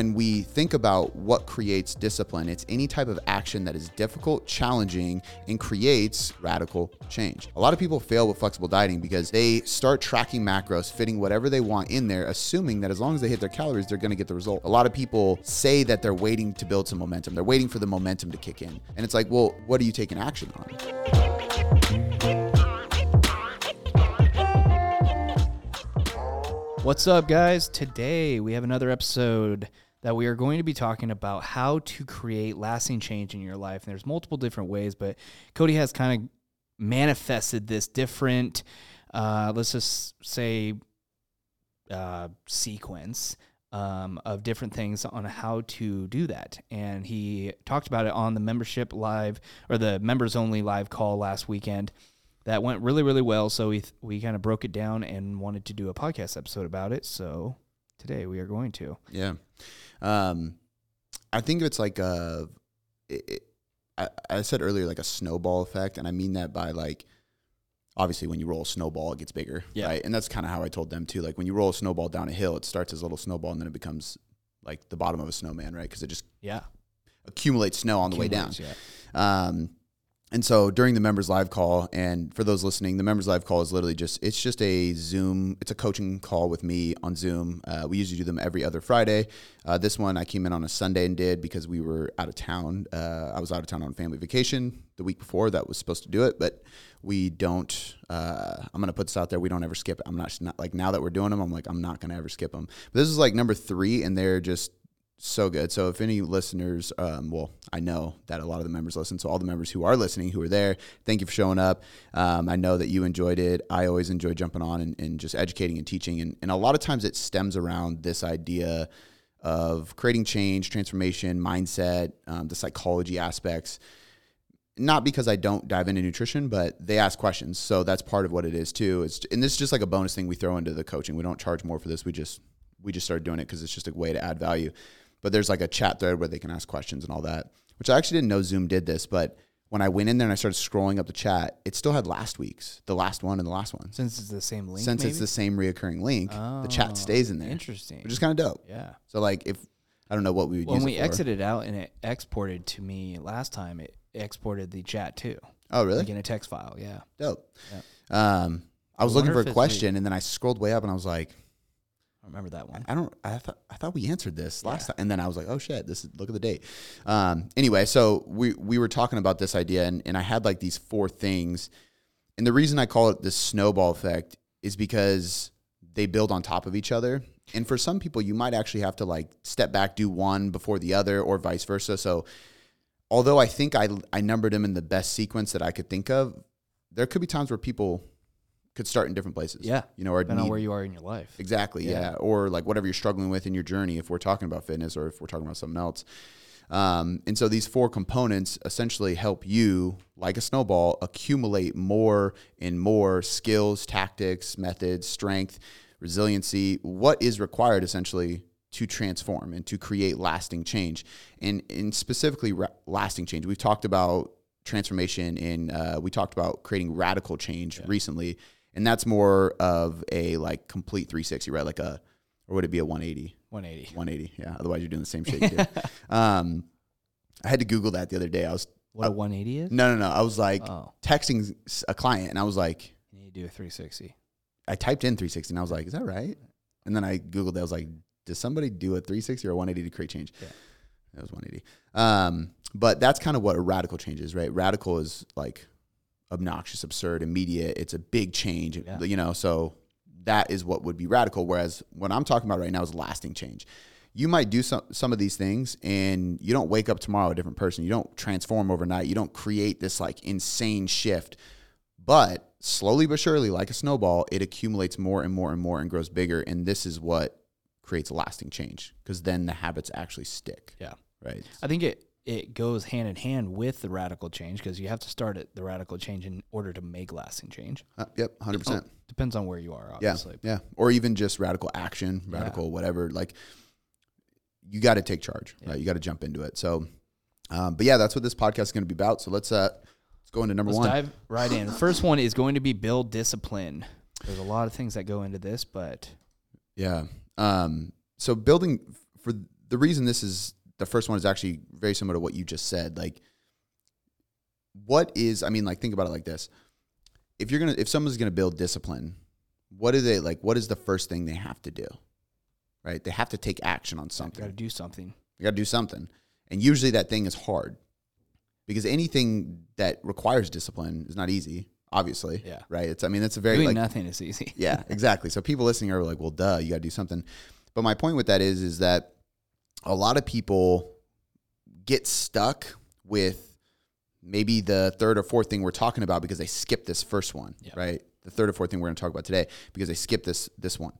when we think about what creates discipline, it's any type of action that is difficult, challenging, and creates radical change. A lot of people fail with flexible dieting because they start tracking macros, fitting whatever they want in there, assuming that as long as they hit their calories, they're going to get the result. A lot of people say that they're waiting to build some momentum. They're waiting for the momentum to kick in. And it's like, well, what are you taking action on? What's up, guys? Today we have another episode that we are going to be talking about how to create lasting change in your life. And there's multiple different ways, but Cody has kind of manifested this different, uh, let's just say, uh, sequence um, of different things on how to do that. And he talked about it on the membership live or the members only live call last weekend that went really really well so we th- we kind of broke it down and wanted to do a podcast episode about it so today we are going to Yeah. Um, I think it's like a, it, it, I, I said earlier, like a snowball effect. And I mean that by like, obviously when you roll a snowball, it gets bigger. Yeah. Right. And that's kind of how I told them too. Like when you roll a snowball down a hill, it starts as a little snowball and then it becomes like the bottom of a snowman, right? Because it just yeah accumulates snow on the way down. Yeah. Um, and so during the members live call, and for those listening, the members live call is literally just it's just a Zoom. It's a coaching call with me on Zoom. Uh, we usually do them every other Friday. Uh, this one I came in on a Sunday and did because we were out of town. Uh, I was out of town on family vacation the week before that was supposed to do it, but we don't. Uh, I'm gonna put this out there. We don't ever skip it. I'm not, not like now that we're doing them. I'm like I'm not gonna ever skip them. But this is like number three, and they're just so good. So if any listeners, um, well, I know that a lot of the members listen. So all the members who are listening, who are there, thank you for showing up. Um, I know that you enjoyed it. I always enjoy jumping on and, and just educating and teaching. And, and a lot of times it stems around this idea of creating change, transformation, mindset, um, the psychology aspects. Not because I don't dive into nutrition, but they ask questions. So that's part of what it is too. It's, and this is just like a bonus thing we throw into the coaching. We don't charge more for this. We just we just started doing it because it's just a way to add value but there's like a chat thread where they can ask questions and all that, which I actually didn't know Zoom did this, but when I went in there and I started scrolling up the chat, it still had last week's, the last one and the last one. since it's the same link Since maybe? it's the same reoccurring link, the Oh, chat stays in there, interesting which is kind of dope. yeah So like if I don't know what we would use. when we exited out and it exported to me last time it exported the chat too oh really? like in a text file yeah Dope. Um, I was I looking for a question and then I scrolled way up and I was like, i remember that one I don't. I thought I thought we answered this last time, and then I was like, oh shit, this is look at the date. Um, anyway, so we we were talking about this idea, and, and I had like these four things, and the reason I call it the snowball effect is because they build on top of each other, and for some people, you might actually have to like step back, do one before the other, or vice versa. So, although I think I I numbered them in the best sequence that I could think of, there could be times where people could start in different places. Yeah, you know, or depending on where you are in your life Exactly. Yeah. Yeah. Or like whatever you're struggling with in your journey, if we're talking about fitness or if we're talking about something else. Um, and so these four components essentially help you, like a snowball, accumulate more and more skills, tactics, methods, strength, resiliency, what is required essentially to transform and to create lasting change. And, and specifically, ra- lasting change. We've talked about transformation and uh, we talked about creating radical change recently and that's more of a like complete 360 right? Like a or would it be a 180 180 180 yeah. Otherwise you're doing the same shit um i had to google that the other day. I was what a 180 is? No no no. I was like oh. texting a client and i was like you need to do a 360 i typed in 360 and i was like is that right? And then i googled it i was like does somebody do a 360 or a 180 to create change? Yeah. that was 180 um but that's kind of what a radical change is right? Radical is like obnoxious, absurd, immediate. It's a big change, Yeah. you know. So that is what would be radical. Whereas what I'm talking about right now is lasting change. You might do some some of these things, and you don't wake up tomorrow a different person. You don't transform overnight. You don't create this like insane shift. But slowly but surely, like a snowball, it accumulates more and more and more and grows bigger. And this is what creates lasting change because then the habits actually stick. Yeah. Right. I think it it goes hand in hand with the radical change because you have to start at the radical change in order to make lasting change. Uh, yep. Hundred percent. Oh, depends on where you are, Yeah, obviously. yeah, or even just radical action, Yeah. radical whatever. Like, you got to take charge, Yeah. right? You got to jump into it. So, um, but yeah, that's what this podcast is going to be about. So let's uh, let's go into number Let's one. dive right in. First one is going to be build discipline. There's a lot of things that go into this, but Yeah. Um, so building for the reason this is the first one is actually very similar to what you just said. Like, what is? I mean, like think about it like this: if you're gonna, if someone's gonna build discipline, what do they like? What is the first thing they have to do? Right? They have to take action on something. You Got to do something. You got to do something, and usually that thing is hard because anything that requires discipline is not easy. Obviously, Yeah. right. It's. I mean, it's a very Doing like nothing is easy. yeah, exactly. So people listening are like, well, duh, you got to do something. But my point with that is, is that a lot of people get stuck with maybe the third or fourth thing we're talking about because they skip this first one, Yeah. right? The third or fourth thing we're going to talk about today because they skip this this one,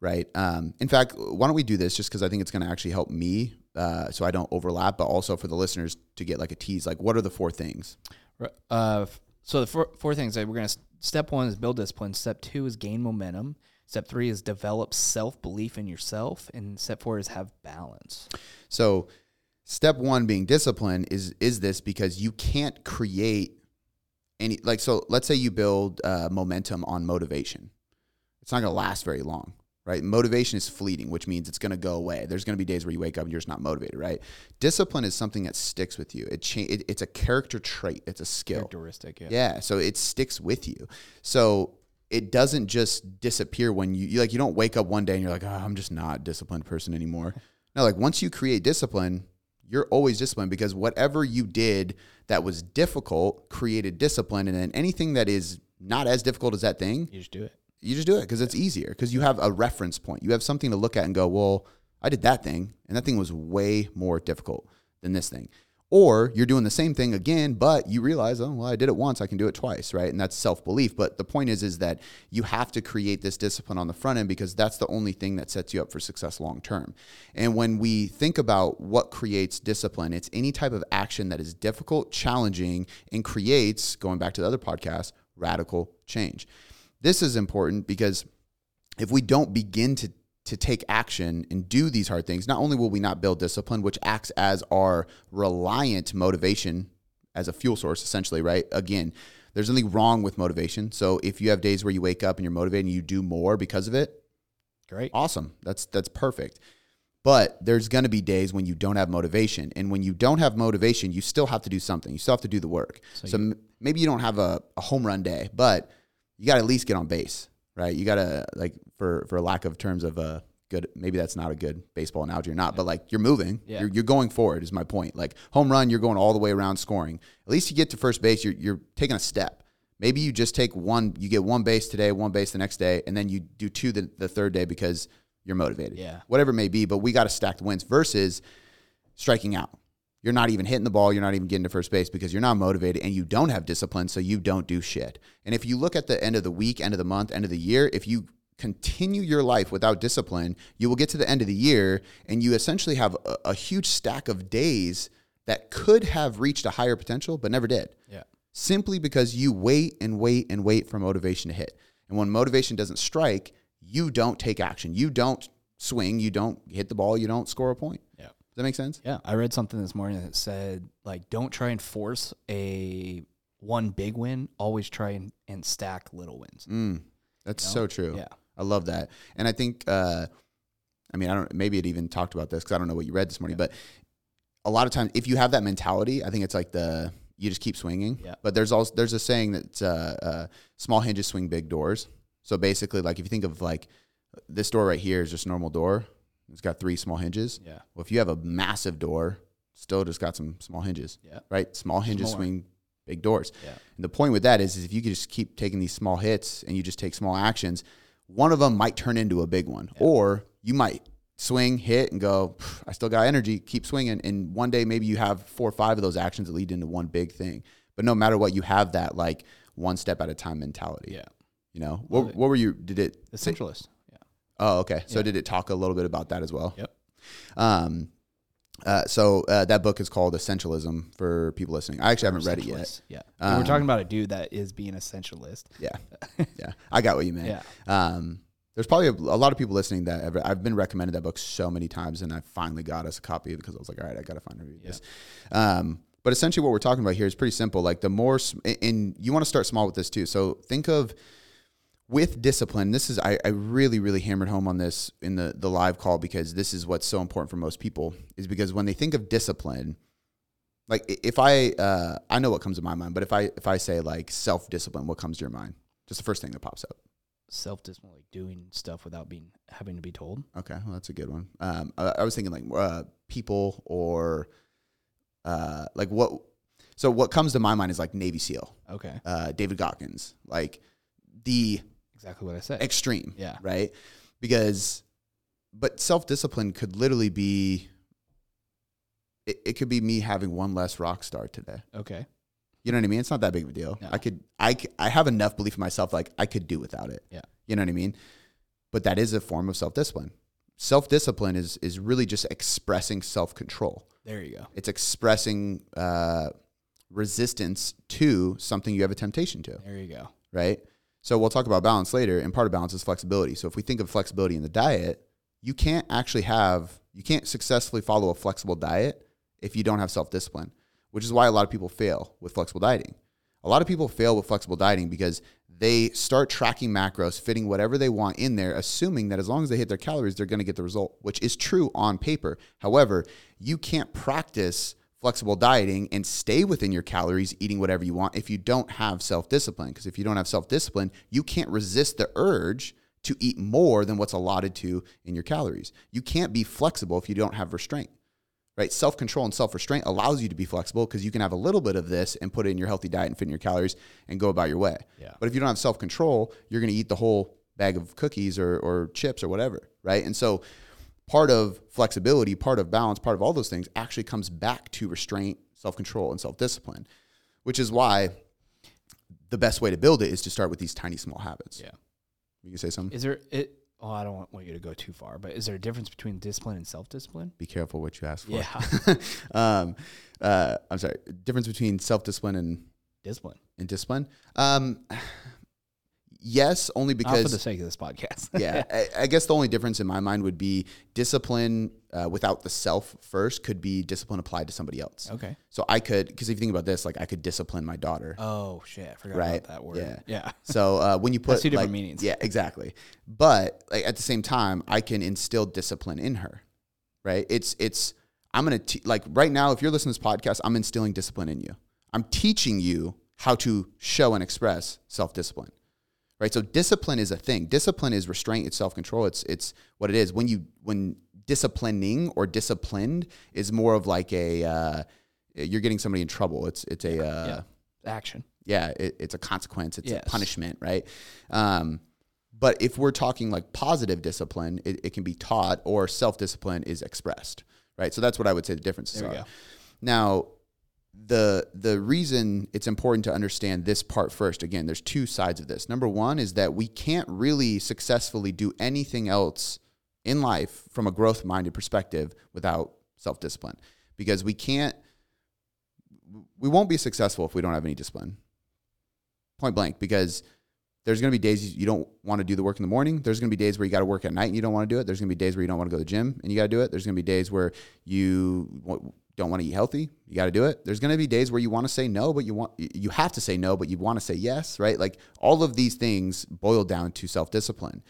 right? Um, in fact, why don't we do this just because I think it's going to actually help me, uh, so I don't overlap, but also for the listeners to get like a tease. Like, what are the four things? Uh, so the four, four things that we're gonna step one is build discipline. Step two is gain momentum. Step three is develop self belief in yourself, and step four is have balance. So step one being discipline is is this because you can't create any like so let's say you build uh, momentum on motivation it's not going to last very long right motivation is fleeting which means it's going to go away there's going to be days where you wake up and you're just not motivated right discipline is something that sticks with you it, cha- it it's a character trait it's a skill Characteristic. Yeah. yeah, so it sticks with you. So it doesn't just disappear when you, you like you don't wake up one day and you're like, oh, I'm just not a disciplined person anymore. No, like once you create discipline, you're always disciplined because whatever you did that was difficult created discipline, and then anything that is not as difficult as that thing, You just do it. you just do it because it's easier because you have a reference point. You have something to look at and go, well, I did that thing, and that thing was way more difficult than this thing. Or you're doing the same thing again, but you realize, oh, well, I did it once, I can do it twice, right? And that's self belief. But the point is, is that you have to create this discipline on the front end because that's the only thing that sets you up for success long term. And when we think about what creates discipline, it's any type of action that is difficult, challenging, and creates, going back to the other podcast, radical change. This is important because if we don't begin to to take action and do these hard things, not only will we not build discipline, which acts as our reliant motivation as a fuel source, essentially, right? Again, there's nothing wrong with motivation. So if you have days where you wake up and you're motivated and you do more because of it, Great. awesome. That's that's perfect. But there's going to be days when you don't have motivation, and when you don't have motivation, you still have to do something. You still have to do the work. So So, m- maybe you don't have a, a home run day, but you got to at least get on base, right? You got to like for for lack of terms of a good maybe that's not a good baseball analogy or not, but like you're moving, Yeah. you're, you're going forward is my point. Like home run, you're going all the way around scoring. At least you get to first base, you're you're taking a step. Maybe you just take one, you get one base today, one base the next day, and then you do two the, the third day because you're motivated. Yeah. Whatever it may be, but we got to stack the wins versus striking out. You're not even hitting the ball. You're not even getting to first base because you're not motivated and you don't have discipline, so you don't do shit. And if you look at the end of the week, end of the month, end of the year, if you continue your life without discipline, you will get to the end of the year and you essentially have a, a huge stack of days that could have reached a higher potential but never did Yeah. simply because you wait and wait and wait for motivation to hit. And when motivation doesn't strike, you don't take action. You don't swing. You don't hit the ball. You don't score a point. Yeah. Does that make sense? Yeah. I read something this morning that said like don't try and force a one big win. Always try and, and stack little wins. Mm, that's You know? so true. Yeah. I love that. And I think, uh, I mean, I don't, maybe it even talked about this because I don't know what you read this morning, but a lot of times if you have that mentality, I think it's like the, you just keep swinging. Yeah. But there's also, there's a saying that uh, uh, small hinges swing big doors. So basically, like if you think of like this door right here is just a normal door, it's got three small hinges. Yeah. Well, if you have a massive door, still just got some small hinges, Yeah. right? Small hinges Smaller. swing big doors. Yeah. And the point with that is, is if you could just keep taking these small hits and you just take small actions, one of them might turn into a big one, or you might swing, hit, and go. I still got energy. Keep swinging, and one day maybe you have four or five of those actions that lead into one big thing. But no matter what, you have that like one step at a time mentality. Yeah. You know, what, what were you? Did it? The centralist. Yeah. Oh, okay. So Yeah. did it talk a little bit about that as well? Yep. Um, uh, so uh, that book is called Essentialism for people listening. I actually haven't read it yet. Yeah. And we're Um, talking about a dude that is being essentialist. Yeah, yeah, I got what you meant. Yeah. Um, there's probably a, a lot of people listening that have, I've been recommended that book so many times, and I finally got us a copy because I was like, all right, I got to find and read this. Um, but essentially, what we're talking about here is pretty simple. Like the more, and you want to start small with this too. So think of with discipline, this is I, I really really hammered home on this in the the live call because this is what's so important for most people is because when they think of discipline, like if I uh, I know what comes to my mind, but if I if I say like self discipline, what comes to your mind? Just the first thing that pops up. Self discipline, like doing stuff without being having to be told. Okay, well that's a good one. Um, I, I was thinking like uh, people or uh, like what. So what comes to my mind is like Navy SEAL, Okay, uh, David Goggins, like the exactly what I said. extreme. Yeah. Right. Because, but self discipline could literally be. It, it could be me having one less rock star today. Okay, You know what I mean? It's not that big of a deal. No. I could, I, I have enough belief in myself, like I could do without it. Yeah. You know what I mean? But that is a form of self discipline. Self discipline is is really just expressing self control. there you go. It's expressing uh, resistance to something you have a temptation to There you go. right? So we'll talk about balance later, and part of balance is flexibility. So if we think of flexibility in the diet, you can't actually have you can't successfully follow a flexible diet if you don't have self-discipline, which is why a lot of people fail with flexible dieting. A lot of people fail with flexible dieting because they start tracking macros, fitting whatever they want in there, assuming that as long as they hit their calories, they're going to get the result, which is true on paper. However, you can't practice flexible dieting and stay within your calories, eating whatever you want, if you don't have self discipline. Because if you don't have self discipline, you can't resist the urge to eat more than what's allotted to in your calories. You can't be flexible if you don't have restraint right? Self control and self restraint allows you to be flexible because you can have a little bit of this and put it in your healthy diet and fit in your calories and go about your way. Yeah. But if you don't have self control, you're going to eat the whole bag of cookies or, or chips or whatever, right? And so part of flexibility, part of balance, part of all those things actually comes back to restraint, self control, and self discipline, which is why the best way to build it is to start with these tiny small habits. Yeah. You can say something? Is there it? Oh, I don't want, you to go too far, but is there a difference between discipline and self discipline? Be careful what you ask for. Yeah, um, uh, I'm sorry. Difference between self discipline and discipline. and discipline? Um, yes, only Not for the sake of this podcast. yeah, I, I guess the only difference in my mind would be discipline uh, without the self first could be discipline applied to somebody else. okay. So I could, because if you think about this, like I could discipline my daughter. Oh shit! I forgot Right. about that word. Yeah. Yeah. So uh, when you put That's two different like- meanings. Yeah, exactly. But like at the same time, I can instill discipline in her. Right? It's it's I'm gonna te- like right now. If you're listening to this podcast, I'm instilling discipline in you. I'm teaching you how to show and express self discipline. Right? So discipline is a thing. Discipline is restraint. It's self control. It's it's what it is. When you when disciplining or disciplined is more of like a uh, you're getting somebody in trouble. It's it's a uh, yeah. Action. yeah, it, it's a consequence, it's Yes. a punishment, right? Um, but if we're talking like positive discipline, it, it can be taught, or self discipline is expressed, right? So that's what I would say the differences There are. go. Now, the the reason it's important to understand this part first, again, there's two sides of this. Number one is that we can't really successfully do anything else in life from a growth minded perspective without self discipline, because we can't we won't be successful if we don't have any discipline. Point blank, because there's going to be days you don't want to do the work in the morning. There's going to be days where you got to work at night and you don't want to do it. There's going to be days where you don't want to go to the gym and you got to do it. There's going to be days where you don't want to eat healthy. You got to do it. There's going to be days where you want to say no, but you want you have to say no, but you want to say yes, right? Like all of these things boil down to self-discipline.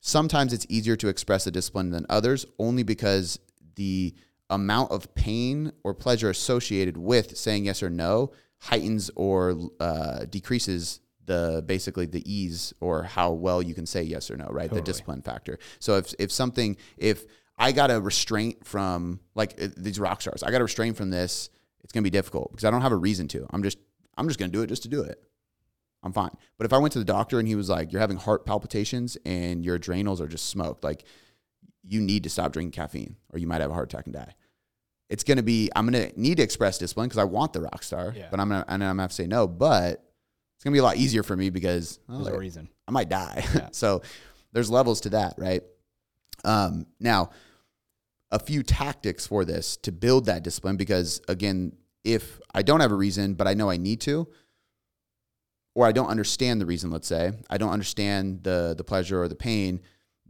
Sometimes it's easier to express a discipline than others only because the amount of pain or pleasure associated with saying yes or no heightens or uh, decreases the basically the ease or how well you can say yes or no, right? Totally. The discipline factor. So if if something if I got a restraint from like these rock stars, I got a restraint from this, it's gonna be difficult because I don't have a reason to. I'm just I'm just gonna do it just to do it. I'm fine. But if I went to the doctor and he was like, "You're having heart palpitations and your adrenals are just smoked," like you need to stop drinking caffeine or you might have a heart attack and die. It's gonna be I'm gonna need to express discipline because I want the rock star, Yeah. but I'm gonna and I'm gonna have to say no. But it's gonna be a lot easier for me because oh, There's a oh, reason. I might die. Yeah. so there's levels to that, right? Um, now, a few tactics for this to build that discipline because again, if I don't have a reason, but I know I need to, or I don't understand the reason, let's say, I don't understand the the pleasure or the pain,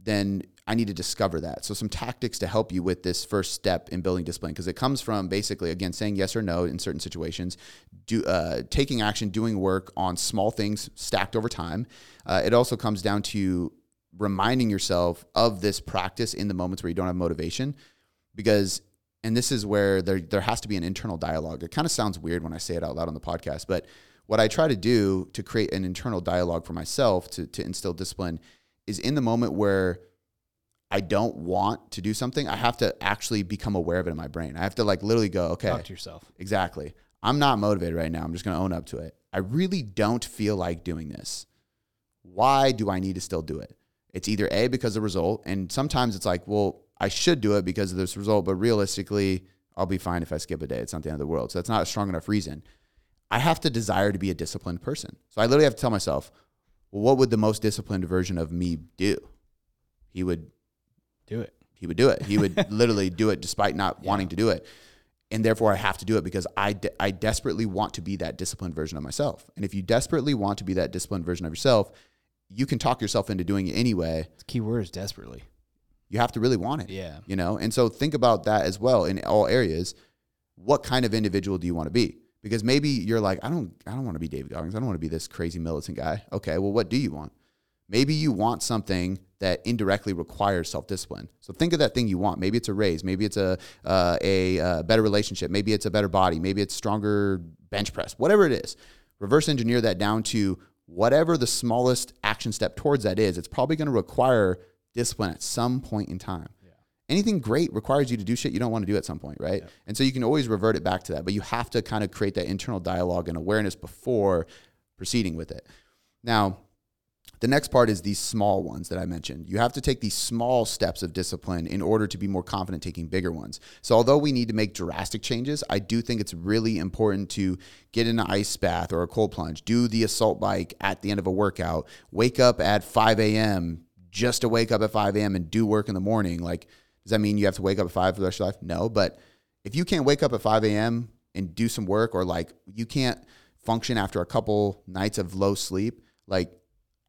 then I need to discover that. So some tactics to help you with this first step in building discipline because it comes from basically again saying yes or no in certain situations, do uh, taking action, doing work on small things stacked over time. Uh, it also comes down to reminding yourself of this practice in the moments where you don't have motivation because and this is where there there has to be an internal dialogue. It kind of sounds weird when I say it out loud on the podcast, but what I try to do to create an internal dialogue for myself to to instill discipline is in the moment where I don't want to do something, I have to actually become aware of it in my brain. I have to like literally go, okay, Talk to yourself. exactly. I'm not motivated right now. I'm just going to own up to it. I really don't feel like doing this. Why do I need to still do it? It's either A, because of the result, and sometimes it's like, well, I should do it because of this result, but realistically, I'll be fine if I skip a day. It's not the end of the world. So that's not a strong enough reason. I have to desire to be a disciplined person. So I literally have to tell myself, well, what would the most disciplined version of me do? He would Do it. he would do it. He would literally do it despite not Yeah. wanting to do it. And therefore, I have to do it because I, de- I desperately want to be that disciplined version of myself. And if you desperately want to be that disciplined version of yourself, you can talk yourself into doing it anyway. The key word is desperately. You have to really want it, Yeah. you know? And so think about that as well in all areas. What kind of individual do you want to be? Because maybe you're like, I don't, I don't want to be David Goggins. I don't want to be this crazy militant guy. Okay, well, what do you want? Maybe you want something that indirectly requires self discipline. So think of that thing you want. Maybe it's a raise. Maybe it's a uh, a uh, better relationship. Maybe it's a better body. Maybe it's stronger bench press. Whatever it is, reverse engineer that down to whatever the smallest action step towards that is. It's probably going to require discipline at some point in time. Anything great requires you to do shit you don't want to do at some point, right? And so you can always revert it back to that, but you have to kind of create that internal dialogue and awareness before proceeding with it. Now, the next part is these small ones that I mentioned. You have to take these small steps of discipline in order to be more confident taking bigger ones. So, although we need to make drastic changes, I do think it's really important to get in an ice bath or a cold plunge, do the assault bike at the end of a workout, wake up at 5 a.m. just to wake up at 5 a.m. and do work in the morning. Like, does that mean you have to wake up at 5 for the rest of your life? No. But if you can't wake up at 5 a.m. and do some work, or like you can't function after a couple nights of low sleep, like,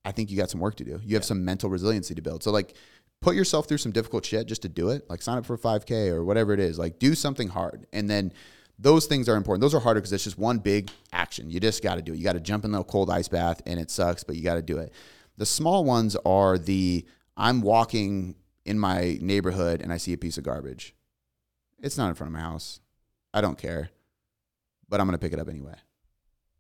I think you got some work to do. You have some mental resiliency to build. So like put yourself through some difficult shit just to do it. Like sign up for a 5K or whatever it is. Like do something hard. And then those things are important. Those are harder because it's just one big action. You just got to do it. You got to jump in the cold ice bath and it sucks, but you got to do it. The small ones are the I'm walking in my neighborhood and I see a piece of garbage. It's not in front of my house. I don't care, but I'm going to pick it up anyway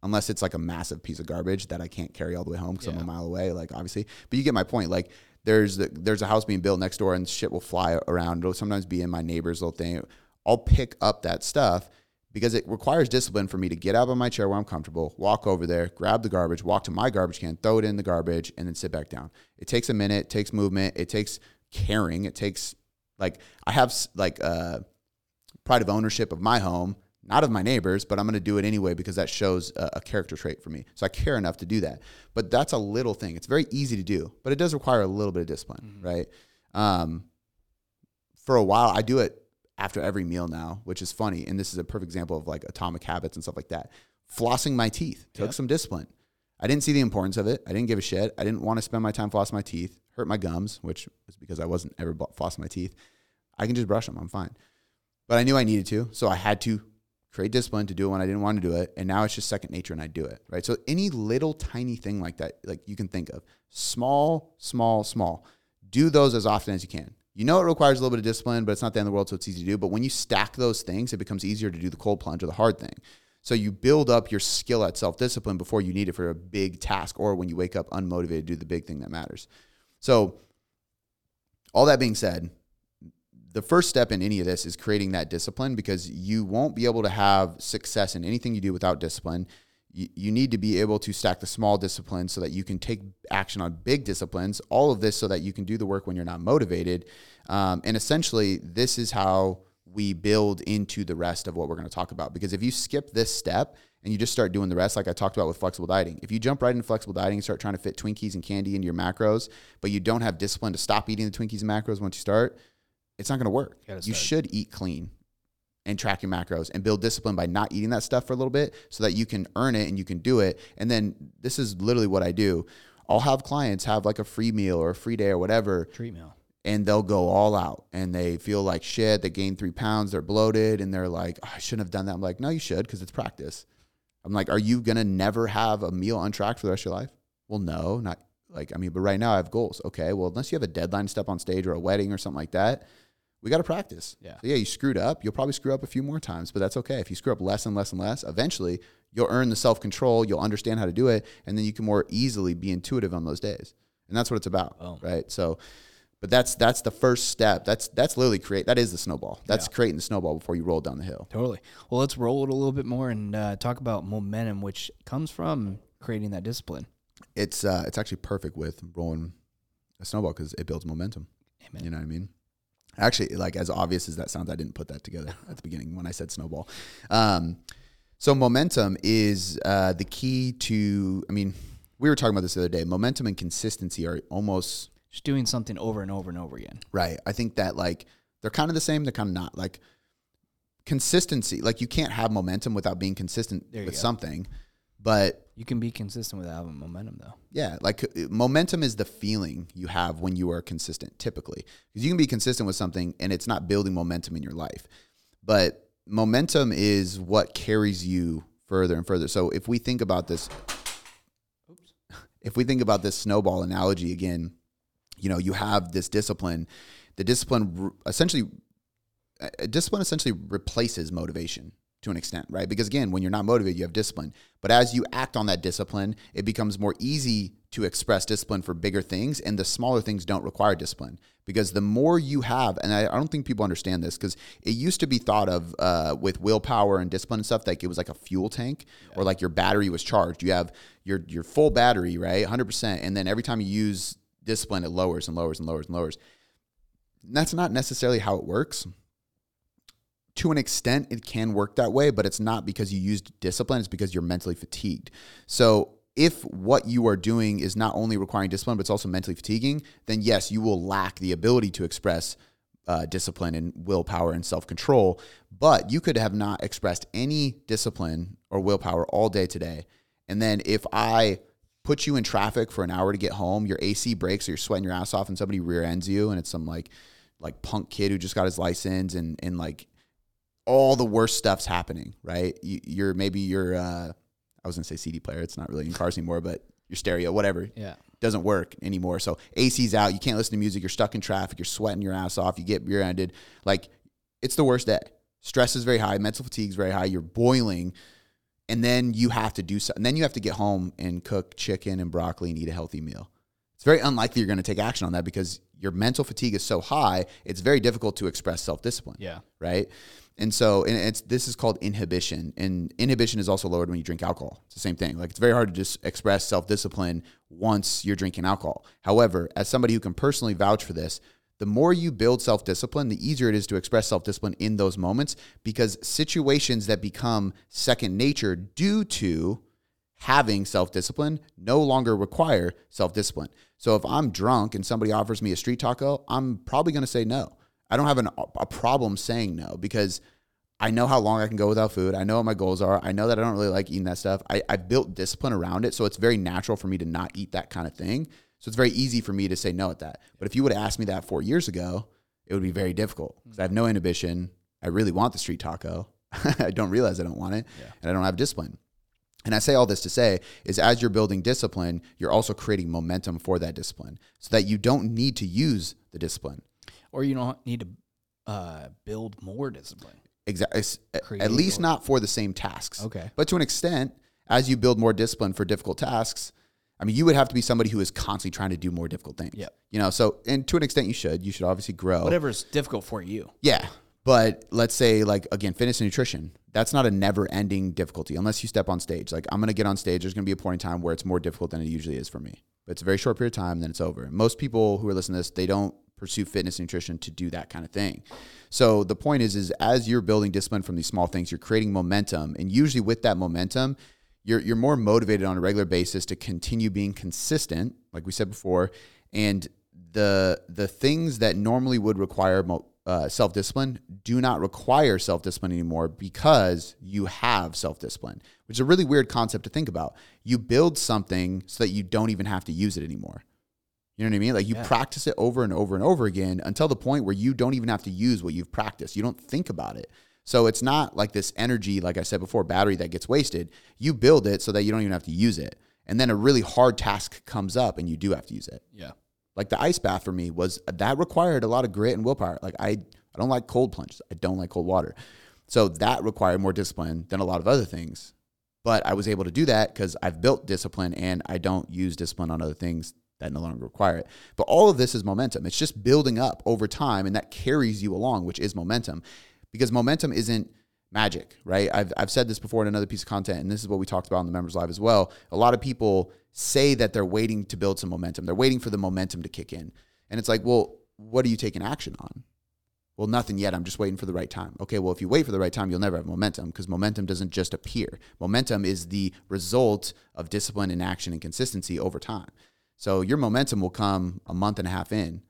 unless it's like a massive piece of garbage that I can't carry all the way home because I'm a mile away. Like obviously, but you get my point. Like there's the, there's a house being built next door and shit will fly around. It'll sometimes be in my neighbor's little thing. I'll pick up that stuff because it requires discipline for me to get out of my chair where I'm comfortable, walk over there, grab the garbage, walk to my garbage can, throw it in the garbage, and then sit back down. It takes a minute, it takes movement, it takes caring, it takes like I have like uh, pride of ownership of my home, not of my neighbors, but I'm going to do it anyway because that shows a, a character trait for me. So I care enough to do that. But that's a little thing. It's very easy to do, but it does require a little bit of discipline, right? Um, for a while, I do it after every meal now, which is funny. And this is a perfect example of like atomic habits and stuff like that. Flossing my teeth took some discipline. I didn't see the importance of it. I didn't give a shit. I didn't want to spend my time flossing my teeth, hurt my gums, which was because I wasn't ever flossing my teeth. I can just brush them. I'm fine. But I knew I needed to. So I had to create discipline to do it when I didn't want to do it. And now it's just second nature and I do it. Right. So any little tiny thing like that, like you can think of small, small, small, do those as often as you can. You know, it requires a little bit of discipline, but it's not the end of the world. So it's easy to do. But when you stack those things, it becomes easier to do the cold plunge or the hard thing. So you build up your skill at self discipline before you need it for a big task or when you wake up unmotivated to do the big thing that matters. So, all that being said, the first step in any of this is creating that discipline because you won't be able to have success in anything you do without discipline. You, you need to be able to stack the small disciplines so that you can take action on big disciplines. All of this so that you can do the work when you're not motivated. Um, and essentially, this is how we build into the rest of what we're going to talk about. Because if you skip this step and you just start doing the rest, like I talked about with flexible dieting, if you jump right into flexible dieting and start trying to fit Twinkies and candy into your macros, but you don't have discipline to stop eating the Twinkies and macros once you start, it's not going to work. Gotta You should eat clean and track your macros and build discipline by not eating that stuff for a little bit so that you can earn it and you can do it. And then this is literally what I do. I'll have clients have like a free meal or a free day or whatever, Treat meal. and they'll go all out and they feel like shit. They gain three pounds, they're bloated, and they're like, "Oh, I shouldn't have done that. I'm like, no, you should because it's practice. I'm like, are you gonna never have a meal untracked for the rest of your life? Well, no, not like I mean, but right now I have goals. Okay, well, unless you have a deadline to step on stage or a wedding or something like that, we got to practice. Yeah. So yeah, you screwed up. You'll probably screw up a few more times, but that's okay. If you screw up less and less and less, eventually you'll earn the self control. You'll understand how to do it, and then you can more easily be intuitive on those days. And that's what it's about, Boom. right? So, but that's that's the first step. That's that's literally create. That is the snowball. That's creating the snowball before you roll down the hill. Totally. Well, let's roll it a little bit more and uh, talk about momentum, which comes from creating that discipline. It's uh, it's actually perfect with rolling a snowball because it builds momentum. Amen. You know what I mean? Actually, like as obvious as that sounds, I didn't put that together at the beginning when I said snowball. Um, so momentum is uh, the key to. I mean, we were talking about this the other day. Momentum and consistency are almost Just doing something over and over and over again. right. I think that like they're kind of the same. They're kind of not. Like consistency, like you can't have momentum without being consistent with go. something. But You can be consistent without having momentum, though. Yeah, like uh, momentum is the feeling you have when you are consistent, typically. Because you can be consistent with something and it's not building momentum in your life. But momentum is what carries you further and further. So if we think about this, if we think about this snowball analogy again, you know, you have this discipline. The discipline essentially, uh, discipline essentially replaces motivation to an extent, right? Because again, when you're not motivated, you have discipline. But as you act on that discipline, it becomes more easy to express discipline for bigger things, and the smaller things don't require discipline. Because the more you have, and I, I don't think people understand this, because it used to be thought of uh, with willpower and discipline and stuff like it was like a fuel tank, or like your battery was charged. You have your your full battery, right, 100%, and then every time you use discipline, it lowers and lowers and lowers and lowers. That's not necessarily how it works to an extent it can work that way but it's not because you used discipline it's because you're mentally fatigued. So if what you are doing is not only requiring discipline but it's also mentally fatiguing then yes you will lack the ability to express uh, discipline and willpower and self-control. But you could have not expressed any discipline or willpower all day today. And then if i put you in traffic for an hour to get home your ac breaks or you're sweating your ass off and somebody rear ends you and it's some like like punk kid who just got his license and and like all the worst stuff's happening, right? You, you're maybe your uh, I was gonna say CD player. It's not really in cars anymore, but your stereo, whatever, Yeah. doesn't work anymore. So AC's out. You can't listen to music. You're stuck in traffic. You're sweating your ass off. You get rear-ended. Like it's the worst day. Stress is very high. Mental fatigue is very high. You're boiling, and then you have to do something. And then you have to get home and cook chicken and broccoli and eat a healthy meal. It's very unlikely you're going to take action on that because your mental fatigue is so high. It's very difficult to express self-discipline Yeah. right? And so, and it's this is called inhibition, and inhibition is also lowered when you drink alcohol. It's the same thing. Like it's very hard to just express self discipline once you're drinking alcohol. However, as somebody who can personally vouch for this, the more you build self discipline, the easier it is to express self discipline in those moments because situations that become second nature due to having self discipline no longer require self discipline. So if I'm drunk and somebody offers me a street taco, I'm probably going to say no. I don't have an, a problem saying no because I know how long I can go without food. I know what my goals are. I know that I don't really like eating that stuff. I, I built discipline around it. So it's very natural for me to not eat that kind of thing. So it's very easy for me to say no at that. But if you would have asked me that four years ago, it would be very difficult mm. because I have no inhibition. I really want the street taco. I don't realize I don't want it Yeah. and I don't have discipline. And I say all this to say is as you're building discipline, you're also creating momentum for that discipline so that you don't need to use the discipline. Or you don't need to uh, build more discipline. Exactly. At least or- not for the same tasks. Okay. But to an extent, as you build more discipline for difficult tasks, I mean, you would have to be somebody who is constantly trying to do more difficult things. Yep. You know, so and to an extent, you should. You should obviously grow. Whatever's difficult for you. Yeah. But let's say, like, again, fitness and nutrition, that's not a never ending difficulty unless you step on stage. Like, I'm going to get on stage. There's going to be a point in time where it's more difficult than it usually is for me. But it's a very short period of time, then it's over. Most people who are listening to this, they don't pursue fitness nutrition to do that kind of thing. So the point is, is as you're building discipline from these small things, you're creating momentum. And usually with that momentum, you're, you're more motivated on a regular basis to continue being consistent, like we said before. And the the things that normally would require mo- uh, self discipline do not require self discipline anymore because you have self discipline, which is a really weird concept to think about. You build something so that you don't even have to use it anymore. You know what I mean? Like you Yeah. practice it over and over and over again until the point where you don't even have to use what you've practiced. You don't think about it. So it's not like this energy, like I said before, battery that gets wasted. You build it so that you don't even have to use it. And then a really hard task comes up and you do have to use it. Yeah. Like the ice bath for me was that required a lot of grit and willpower. Like I, I don't like cold plunges. I don't like cold water. So that required more discipline than a lot of other things. But I was able to do that because I've built discipline and I don't use discipline on other things that no longer require it. But all of this is momentum. It's just building up over time and that carries you along, which is momentum. Because momentum isn't magic, right? I've, I've said this before in another piece of content, and this is what we talked about in the members live as well. A lot of people say that they're waiting to build some momentum. They're waiting for the momentum to kick in. And it's like, well, what are you taking action on? Well, nothing yet. I'm just waiting for the right time. Okay, well, if you wait for the right time, you'll never have momentum because momentum doesn't just appear. Momentum is the result of discipline and action and consistency over time. So your momentum will come a month and a half in,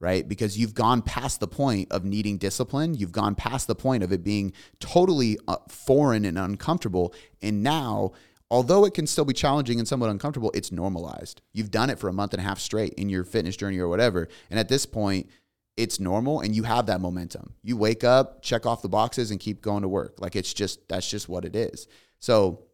right? Because you've gone past the point of needing discipline. You've gone past the point of it being totally uh, foreign and uncomfortable. And now, although it can still be challenging and somewhat uncomfortable, it's normalized. You've done it for a month and a half straight in your fitness journey or whatever. And at this point, it's normal and you have that momentum. You wake up, check off the boxes, and keep going to work. Like it's just, that's just what it is. So,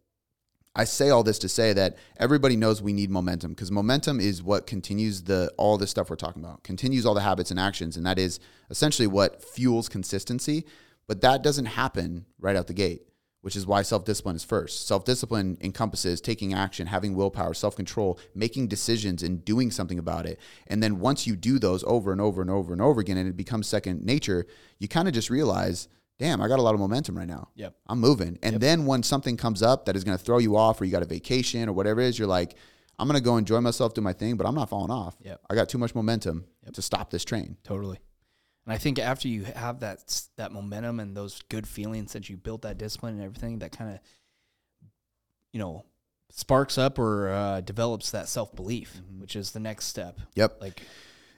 I say all this to say that everybody knows we need momentum because momentum is what continues the all this stuff we're talking about, continues all the habits and actions, and that is essentially what fuels consistency. But that doesn't happen right out the gate, which is why self discipline is first. Self discipline encompasses taking action, having willpower, self control, making decisions, and doing something about it. And then once you do those over and over and over and over again, and it becomes second nature, you kind of just realize, damn, I got a lot of momentum right now. Yep. I'm moving. And Yep. then when something comes up that is going to throw you off or you got a vacation or whatever it is, you're like, I'm going to go enjoy myself, do my thing, but I'm not falling off. Yep. I got too much momentum to stop this train. Totally. And I think after you have that that momentum and those good feelings that you built that discipline and everything, that kind of you know sparks up or uh, develops that self belief, which is the next step. Yep. Like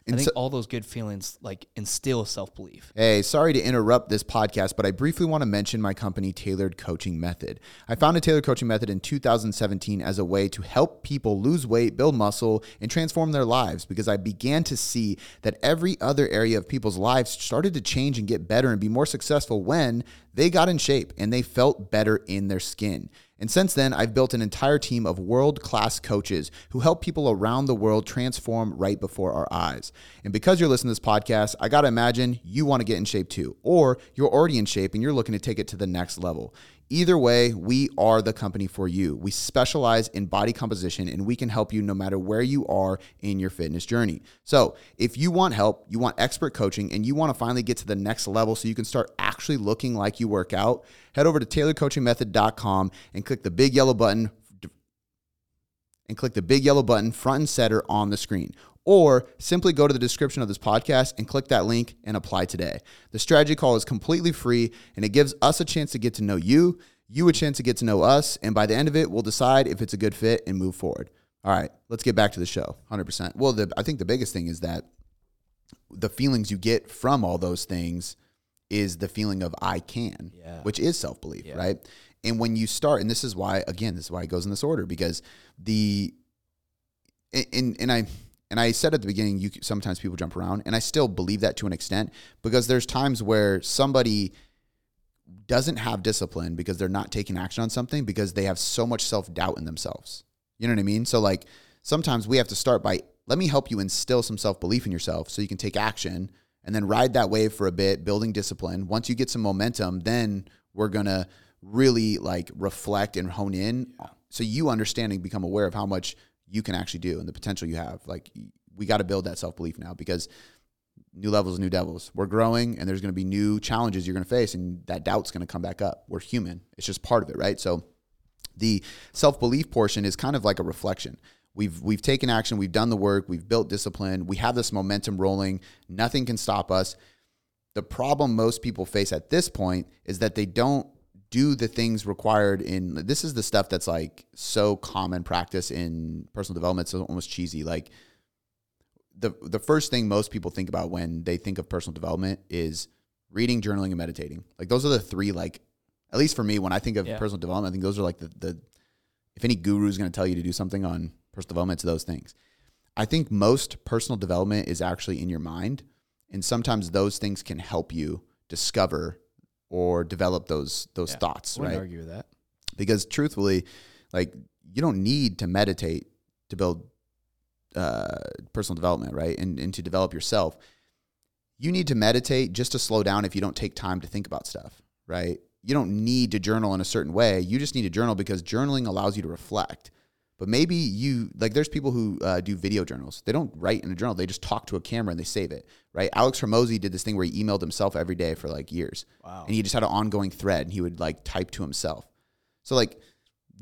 I think so- all those good feelings like instill self belief. Hey, sorry to interrupt this podcast, but I briefly want to mention my company, Tailored Coaching Method. I founded Tailored Coaching Method in 2017 as a way to help people lose weight, build muscle, and transform their lives because I began to see that every other area of people's lives started to change and get better and be more successful when they got in shape and they felt better in their skin. And since then, I've built an entire team of world class coaches who help people around the world transform right before our eyes. And because you're listening to this podcast, I got to imagine you want to get in shape too, or you're already in shape and you're looking to take it to the next level. Either way, we are the company for you. We specialize in body composition and we can help you no matter where you are in your fitness journey. So, if you want help, you want expert coaching, and you want to finally get to the next level so you can start actually looking like you work out, head over to tailoredcoachingmethod.com and click the big yellow button and click the big yellow button front and center on the screen. Or simply go to the description of this podcast and click that link and apply today. The strategy call is completely free and it gives us a chance to get to know you, you a chance to get to know us, and by the end of it, we'll decide if it's a good fit and move forward. All right, let's get back to the show 100%. Well, the, I think the biggest thing is that the feelings you get from all those things is the feeling of I can, Yeah. which is self belief, Yeah. right? And when you start, and this is why, again, this is why it goes in this order because the, and, and I, and I said at the beginning, you sometimes people jump around, and I still believe that to an extent because there's times where somebody doesn't have discipline because they're not taking action on something because they have so much self doubt in themselves. You know what I mean? So like sometimes we have to start by let me help you instill some self belief in yourself so you can take action and then ride that wave for a bit, building discipline. Once you get some momentum, then we're gonna really like reflect and hone in so you understand and become aware of how much you can actually do and the potential you have. Like we got to build that self belief now because new levels, new devils. We're growing and there's going to be new challenges you're going to face and that doubt's going to come back up. We're human. It's just part of it, right? So the self-belief portion is kind of like a reflection. We've we've taken action, we've done the work, we've built discipline, we have this momentum rolling. Nothing can stop us. The problem most people face at this point is that they don't do the things required in this is the stuff that's like so common practice in personal development, so almost cheesy. Like the the first thing most people think about when they think of personal development is reading, journaling, and meditating. Like those are the three like at least for me when I think of Yeah. personal development, I think those are like the the if any guru is going to tell you to do something on personal development, it's those things. I think most personal development is actually in your mind, and sometimes those things can help you discover or develop those those Yeah. thoughts, Wouldn't right? argue with that. because truthfully, like you don't need to meditate to build uh, personal development, right? And, and to develop yourself. You need to meditate just to slow down if you don't take time to think about stuff, right? You don't need to journal in a certain way. You just need to journal because journaling allows you to reflect. But maybe you like there's people who uh, do video journals. They don't write in a journal. They just talk to a camera and they save it, right? Alex Hormozi did this thing where he emailed himself every day for like years Wow. and he just had an ongoing thread and he would like type to himself. So like,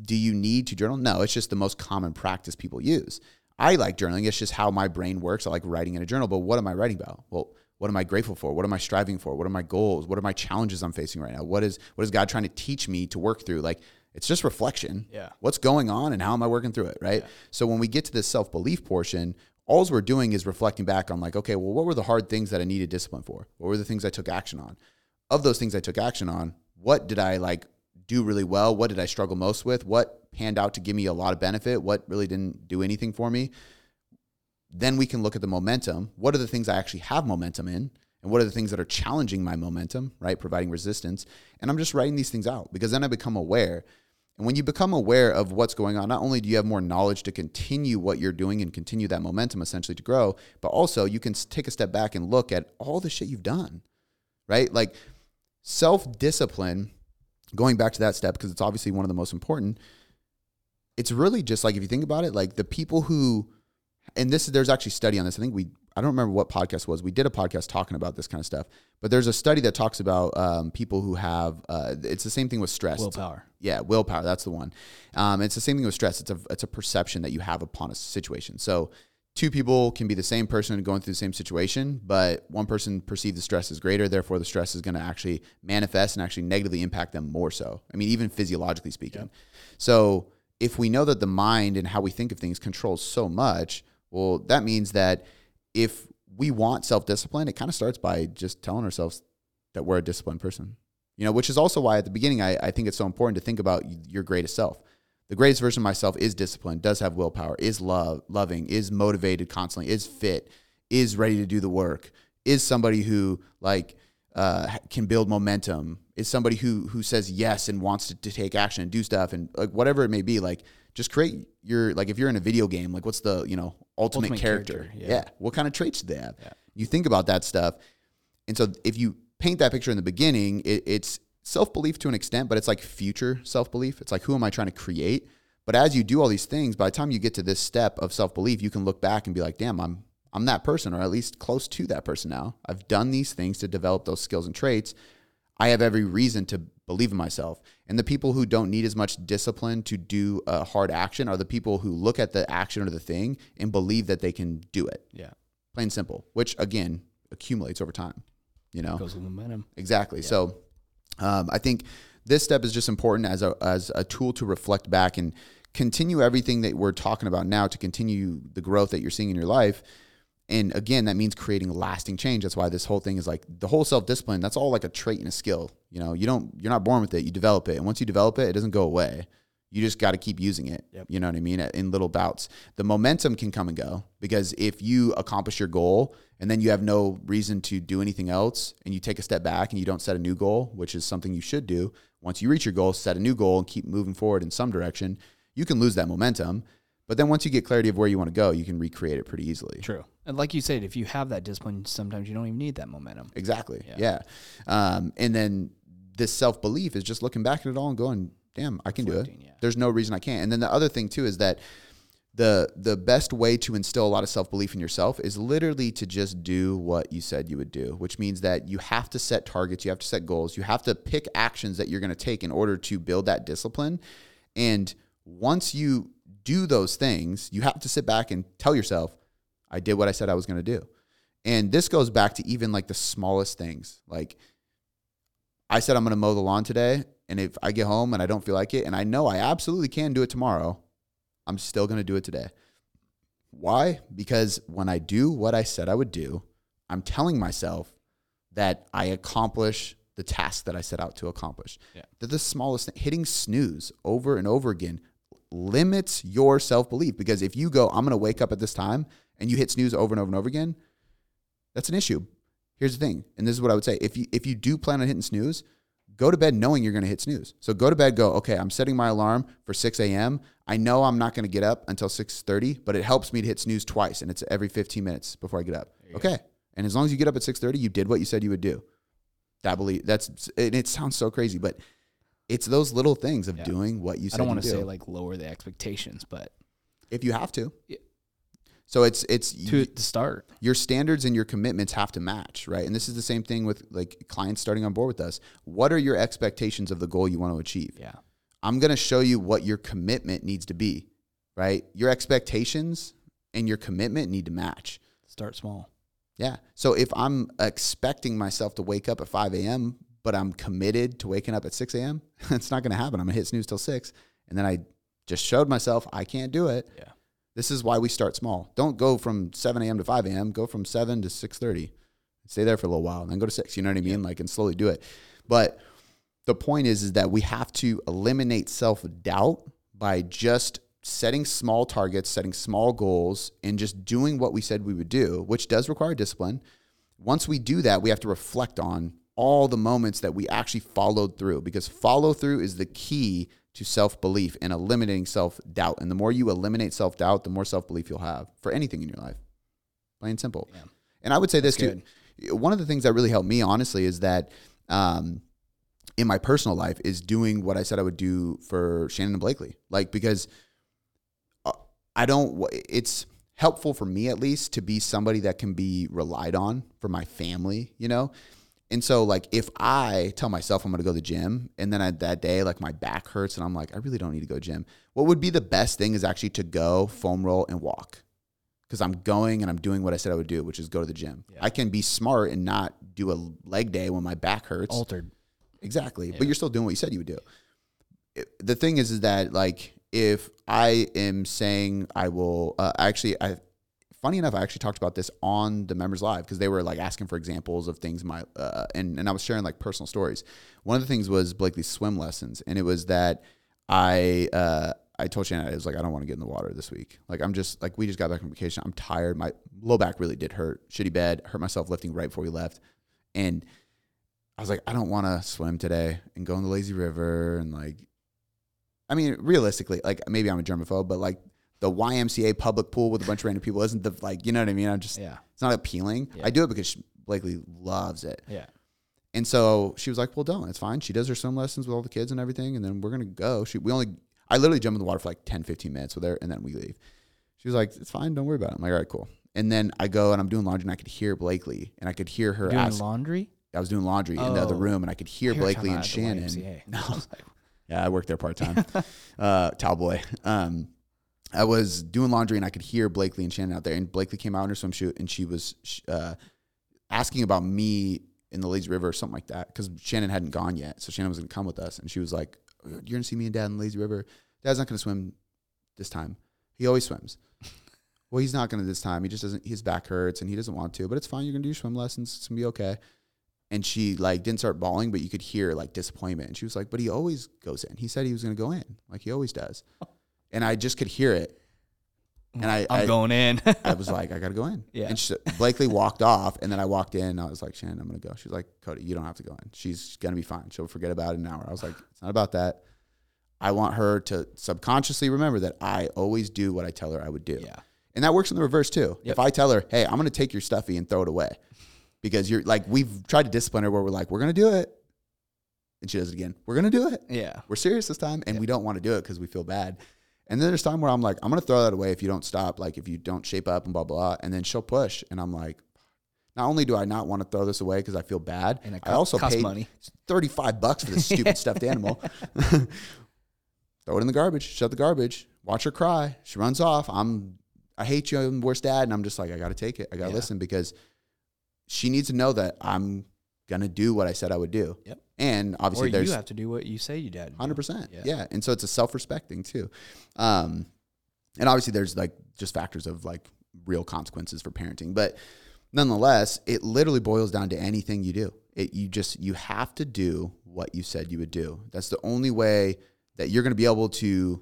do you need to journal? No, it's just the most common practice people use. I like journaling. It's just how my brain works. I like writing in a journal. But what am I writing about? Well, what am I grateful for? What am I striving for? What are my goals? What are my challenges I'm facing right now? What is what is God trying to teach me to work through? Like it's just reflection. Yeah. What's going on and how am I working through it? Right. So when we get to this self belief portion, all we're doing is reflecting back on like, okay, well, what were the hard things that I needed discipline for? What were the things I took action on? Of those things I took action on, what did I like do really well? What did I struggle most with? What panned out to give me a lot of benefit? What really didn't do anything for me? Then we can look at the momentum. What are the things I actually have momentum in? And what are the things that are challenging my momentum, right? Providing resistance. And I'm just writing these things out because then I become aware. And when you become aware of what's going on, not only do you have more knowledge to continue what you're doing and continue that momentum essentially to grow, but also you can take a step back and look at all the shit you've done, right? Like self discipline, going back to that step, because it's obviously one of the most important, it's really just like if you think about it, like the people who, and this there's actually study on this. I think we I don't remember what podcast was. We did a podcast talking about this kind of stuff, but there's a study that talks about um, people who have. Uh, it's the same thing with stress. Willpower. yeah, willpower. That's the one. Um, it's the same thing with stress. It's a it's a perception that you have upon a situation. So two people can be the same person going through the same situation, but one person perceives the stress as greater. Therefore, the stress is going to actually manifest and actually negatively impact them more so. I mean, even physiologically speaking. So if we know that the mind and how we think of things controls so much, well, that means that if we want self discipline, it kind of starts by just telling ourselves that we're a disciplined person. You know, which is also why at the beginning I, I think it's so important to think about your greatest self. The greatest version of myself is disciplined, does have willpower, is love, loving, is motivated constantly, is fit, is ready to do the work, is somebody who like uh, can build momentum, is somebody who who says yes and wants to, to take action and do stuff and like whatever it may be. Like just create your like if you're in a video game, like what's the you know ultimate, Ultimate character? character, yeah. yeah. What kind of traits do they have? Yeah. You think about that stuff, and so if you paint that picture in the beginning, it, it's self belief to an extent, but it's like future self belief. It's like, who am I trying to create? But as you do all these things, by the time you get to this step of self belief, you can look back and be like, damn, I'm I'm that person, or at least close to that person now. I've done these things to develop those skills and traits. I have every reason to believe in myself. And the people who don't need as much discipline to do a hard action are the people who look at the action or the thing and believe that they can do it Yeah. plain and simple, which again accumulates over time. You know, Goes with momentum. exactly. So, um, I think this step is just important as a as a tool to reflect back and continue everything that we're talking about now to continue the growth that you're seeing in your life. And again, that means creating lasting change. That's why this whole thing is like the whole self discipline. That's all like a trait and a skill. You know, you don't you're not born with it. You develop it, and once you develop it, it doesn't go away. You just got to keep using it. Yep. You know what I mean? In little bouts. The momentum can come and go because if you accomplish your goal and then you have no reason to do anything else and you take a step back and you don't set a new goal, which is something you should do, once you reach your goal, set a new goal and keep moving forward in some direction, you can lose that momentum. But then once you get clarity of where you want to go, you can recreate it pretty easily. True. And like you said, if you have that discipline, sometimes you don't even need that momentum. Exactly. Yeah. Yeah. Um, and then this self belief is just looking back at it all and going, damn, I can do it. Yeah. There's no reason I can't. And then the other thing too is that the the best way to instill a lot of self belief in yourself is literally to just do what you said you would do, which means that you have to set targets, you have to set goals, you have to pick actions that you're going to take in order to build that discipline. And once you do those things, you have to sit back and tell yourself, I did what I said I was going to do. And this goes back to even like the smallest things. Like I said I'm going to mow the lawn today, and if I get home and I don't feel like it, and I know I absolutely can do it tomorrow, I'm still going to do it today. Why? Because when I do what I said I would do, I'm telling myself that I accomplish the task that I set out to accomplish. Yeah. That the smallest thing, hitting snooze over and over again limits your self belief. Because if you go, I'm going to wake up at this time and you hit snooze over and over and over again, that's an issue. Here's the thing, and this is what I would say: if you if you do plan on hitting snooze, go to bed knowing you're going to hit snooze. So go to bed, go, okay, I'm setting my alarm for 6 a.m. I know I'm not going to get up until 6:30, but it helps me to hit snooze twice, and it's every 15 minutes before I get up. Okay, and as long as you get up at 6:30, you did what you said you would do. That believe that's and it sounds so crazy, but it's those little things of Yeah. doing what you said. I don't want to do. say like lower the expectations, but if you have to. Yeah. So it's it's to to start. your standards and your commitments have to match, right? And this is the same thing with like clients starting on board with us. What are your expectations of the goal you want to achieve? Yeah. I'm going to show you what your commitment needs to be, right? Your expectations and your commitment need to match. Start small. Yeah. So if I'm expecting myself to wake up at 5 a.m., but I'm committed to waking up at 6 a.m., it's not going to happen. I'm going to hit snooze till 6. And then I just showed myself I can't do it. Yeah. This is why we start small. Don't go from 7 a.m. to 5 a.m. Go from 7 to 6.30. Stay there for a little while and then go to 6. You know what I mean? Like, and slowly do it. But the point is, is that we have to eliminate self-doubt by just setting small targets, setting small goals, and just doing what we said we would do, which does require discipline. Once we do that, we have to reflect on all the moments that we actually followed through because follow through is the key to self belief and eliminating self doubt. And the more you eliminate self doubt, the more self belief you'll have for anything in your life. Plain and simple. Yeah. And I would say this That's too. One of the things that really helped me, honestly, is that um, in my personal life is doing what I said I would do for Shannon and Blakely. Like because uh, I don't. It's helpful for me at least to be somebody that can be relied on for my family. You know. And so, like, if I tell myself I'm going to go to the gym, and then I, that day, like, my back hurts, and I'm like, I really don't need to go gym. What would be the best thing is actually to go foam roll and walk, because I'm going and I'm doing what I said I would do, which is go to the gym. Yeah. I can be smart and not do a leg day when my back hurts. Altered. Exactly. Yeah. But you're still doing what you said you would do. It- the thing is, is that like if I am saying I will, uh, actually, I, funny enough, I actually talked about this on the members live because they were like asking for examples of things my, uh, and, and I was sharing like personal stories. One of the things was Blakely's swim lessons. And it was that I, uh, I told Shannon, I was like, I don't want to get in the water this week. Like, I'm just like, we just got back from vacation. I'm tired. My low back really did hurt. Shitty bed, hurt myself lifting right before we left. And I was like, I don't want to swim today and go in the lazy river and like, I mean, realistically, like maybe I'm a germaphobe, but like the YMCA public pool with a bunch of random people isn't the like, you know what I mean? I'm just, Yeah. it's not appealing. Yeah. I do it because she, Blakely loves it. Yeah. And so she was like, well, don't, it's fine. She does her swim lessons with all the kids and everything. And then we're going to go. She, we only, I literally jump in the water for like 10, 15 minutes with her and then we leave. She was like, it's fine. Don't worry about it. I'm like, all right, cool. And then I go and I'm doing laundry and I could hear Blakely and I could hear her Doing ask, laundry. I was doing laundry in the other Oh. room and I could hear Blakely and Shannon. No. I was like, Yeah, I worked there part time. uh, towel boy. Um, I was doing laundry and I could hear Blakely and Shannon out there. And Blakely came out in her swimsuit and she was uh, asking about me in the lazy river or something like that because Shannon hadn't gone yet. So Shannon was going to come with us. And she was like, You're going to see me and dad in the lazy river. Dad's not going to swim this time. He always swims. well, he's not going to this time. He just doesn't, his back hurts and he doesn't want to, but it's fine. You're going to do your swim lessons. It's going to be okay and she like didn't start bawling, but you could hear like disappointment. And she was like, "But he always goes in. He said he was going to go in, like he always does." And I just could hear it, and I I'm I, going in. I was like, "I got to go in." Yeah. And she, Blakely walked off, and then I walked in. I was like, "Shannon, I'm to go." She's like, "Cody, you don't have to go in. She's to be fine. She'll forget about it in an hour." I was like, "It's not about that. I want her to subconsciously remember that I always do what I tell her I would do." yeah. And that works in the reverse too. Yep. If I tell her, "Hey, I'm to take your stuffy and throw it away," because you're like we've tried to discipline her where we're like, "We're to do it," and she does it again. We're to do it. Yeah. We're serious this time, and we don't want to do it because we feel bad. And then there's time where I'm like, "I'm going to throw that away if you don't stop. Like if you don't shape up and blah blah." And then she'll push, and I'm like. Not only do I not want to throw this away because I feel bad, And it I co- also costs paid money. 35 bucks for this stupid stuffed animal. Throw it in the garbage, shut the garbage, watch her cry. She runs off. I'm, I hate you, I'm the worst dad. And I'm just like, I got to take it. I got to Yeah. listen because she needs to know that I'm going to do what I said I would do. Yep. And Or obviously you have to do what you say you did. 100%. Yeah. Yeah. And so it's a self respect thing too. Um, and obviously there's like just factors of like real consequences for parenting, but nonetheless, it literally boils down to anything you do. It you just you have to do what you said you would do. That's the only way that you're going to be able to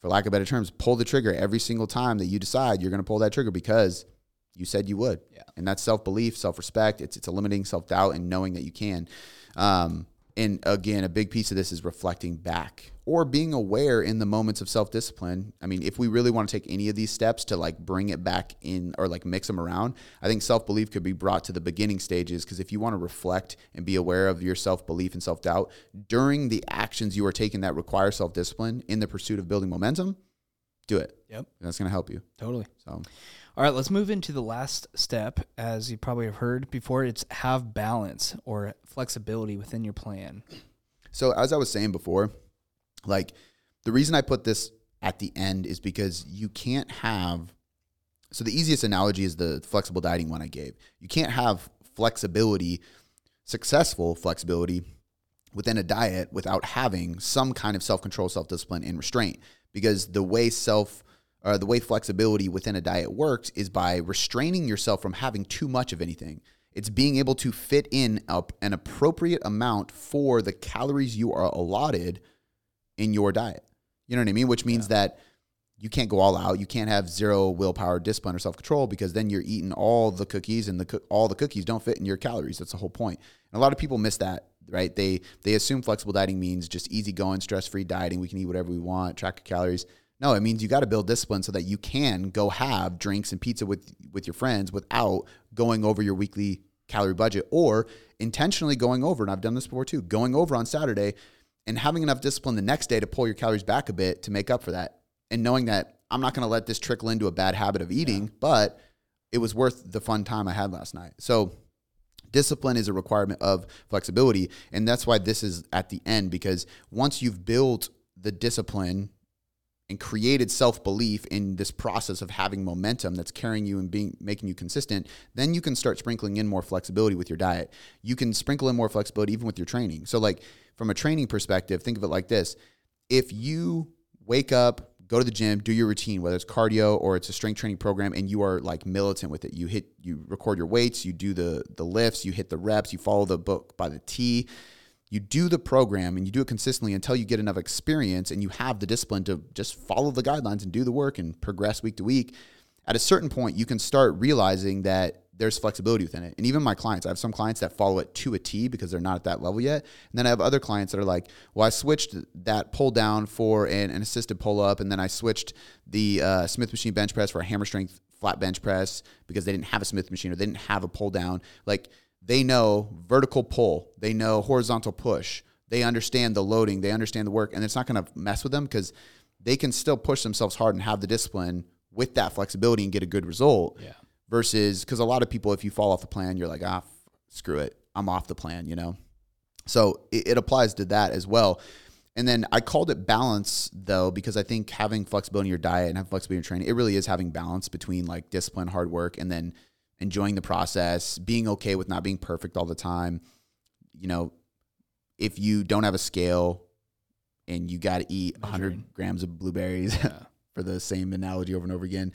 for lack of better terms, pull the trigger every single time that you decide you're going to pull that trigger because you said you would. Yeah. And that's self belief, self respect. It's it's eliminating self doubt and knowing that you can. Um, and again, a big piece of this is reflecting back or being aware in the moments of self discipline. I mean, if we really want to take any of these steps to like bring it back in or like mix them around, I think self belief could be brought to the beginning stages. Because if you want to reflect and be aware of your self belief and self doubt during the actions you are taking that require self discipline in the pursuit of building momentum, do it. Yep. And that's going to help you. Totally. So, All right, let's move into the last step. As you probably have heard before, it's have balance or flexibility within your plan. So as I was saying before, like the reason I put this at the end is because you can't have so the easiest analogy is the flexible dieting one I gave. You can't have flexibility, successful flexibility within a diet without having some kind of self-control, self-discipline and restraint because the way self or the way flexibility within a diet works is by restraining yourself from having too much of anything. It's being able to fit in an appropriate amount for the calories you are allotted in your diet. You know what I mean? Which means that you can't go all out. You can't have zero willpower, discipline, or self control because then you're eating all the cookies, and the coo- all the cookies don't fit in your calories. That's the whole point. And a lot of people miss that, right? They they assume flexible dieting means just easy going, stress free dieting. We can eat whatever we want, track your calories. No, it means you got to build discipline so that you can go have drinks and pizza with with your friends without going over your weekly calorie budget or intentionally going over. And I've done this before too, going over on Saturday and having enough discipline the next day to pull your calories back a bit to make up for that. And knowing that I'm not going to let this trickle into a bad habit of eating, but it was worth the fun time I had last night. So discipline is a requirement of flexibility. And that's why this is at the end because once you've built the discipline and created self-belief in this process of having momentum that's carrying you and being making you consistent then you can start sprinkling in more flexibility with your diet. You can sprinkle in more flexibility even with your training. So like from a training perspective think of it like this. If you wake up go to the gym do your routine whether it's cardio or it's a strength training program and you are like militant with it you hit you record your weights you do the the lifts you hit the reps you follow the book by the t you do the program and you do it consistently until you get enough experience and you have the discipline to just follow the guidelines and do the work and progress week to week at a certain point you can start realizing that there's flexibility within it. And even my clients i have some clients that follow it to a t because they're not at that level yet. And then i have other clients that are like well i switched that pull down for an, an assisted pull up and then i switched the uh, smith machine bench press for a hammer strength flat bench press because they didn't have a smith machine or they didn't have a pull down. Like they know vertical pull, they know horizontal push, they understand the loading, they understand the work, and it's not going to mess with them because they can still push themselves hard and have the discipline with that flexibility and get a good result. Yeah. Versus, because a lot of people, if you fall off the plan, you're like, ah, screw it, I'm off the plan, you know? So it, it applies to that as well. And then I called it balance though, because I think having flexibility in your diet and having flexibility in your training, it really is having balance between like discipline, hard work, and then enjoying the process, being okay with not being perfect all the time. You know, if you don't have a scale and you got to eat 100 grams of blueberries Yeah. for the same analogy over and over again,